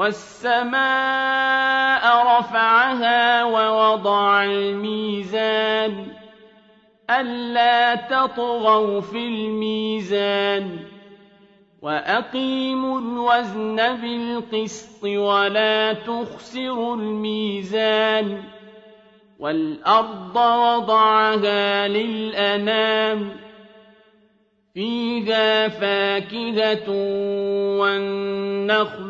والسماء رفعها ووضع الميزان ألا تطغوا في الميزان وأقيموا الوزن بالقسط ولا تخسروا الميزان والأرض وضعها للأنام فيها فاكهة والنخل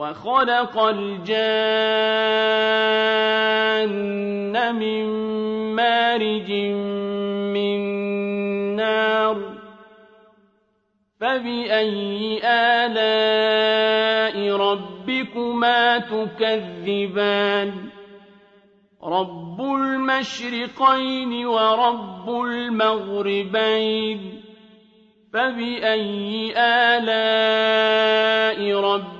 وخلق الجان من مارج من نار فبأي آلاء ربكما تكذبان؟ رب المشرقين ورب المغربين. فبأي آلاء ربكما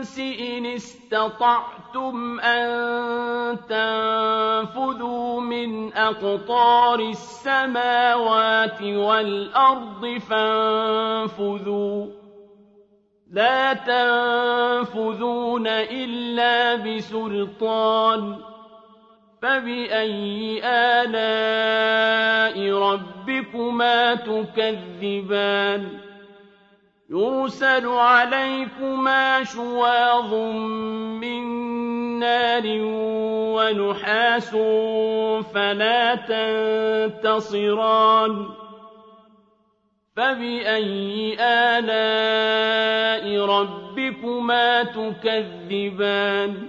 إن استطعتم أَن تَنفُذُوا مِنْ أَقْطَارِ السَّمَاوَاتِ وَالْأَرْضِ فَانفُذُوا. لَا تَنفُذُونَ إِلَّا بِسُلْطَانٍ. فَبِأَيِّ آلَاءِ رَبِّكُمَا تُكَذِّبَانِ؟ يُرْسَلُ عَلَيْكُمَا شُوَاظٌ مِّن نَّارٍ وَنُحَاسٌ فَلَا تَنتَصِرَانِ فَبِأَيِّ آلَاءِ رَبِّكُمَا تُكَذِّبَانِ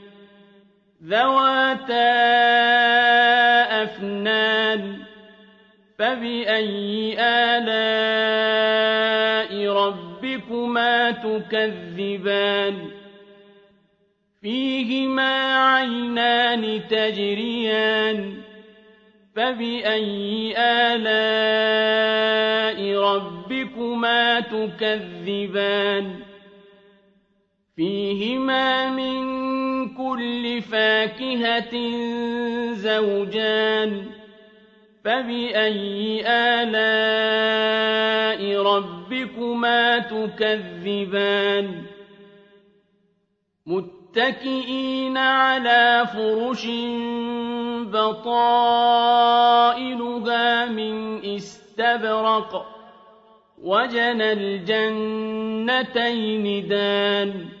ذَوَاتَا أَفْنَانٍ فَبِأَيِّ آلَاءِ رَبِّكُمَا تُكَذِّبَانِ فِيهِمَا عَيْنَانِ تَجْرِيَانِ فَبِأَيِّ آلَاءِ رَبِّكُمَا تُكَذِّبَانِ فِيهِمَا مِن كُلِّ فَاكِهَةٍ زَوْجَانِ فَبِأَيِّ آلَاءِ رَبِّكُمَا تُكَذِّبَانِ مُتَّكِئِينَ عَلَىٰ فُرُشٍ بَطَائِنُهَا مِنْ إِسْتَبْرَقٍ وَجَنَى الْجَنَّتَيْنِ دَانٍ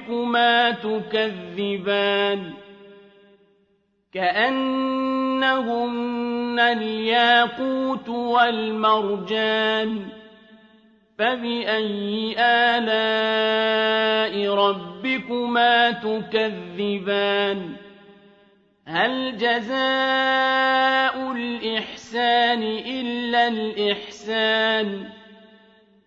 رَبِّكُمَا تُكَذِّبَانِ كَأَنَّهُنَّ الْيَاقُوتُ وَالْمَرْجَانُ فَبِأَيِّ آلَاءِ رَبِّكُمَا تُكَذِّبَانِ هَلْ جَزَاءُ الْإِحْسَانِ إِلَّا الْإِحْسَانُ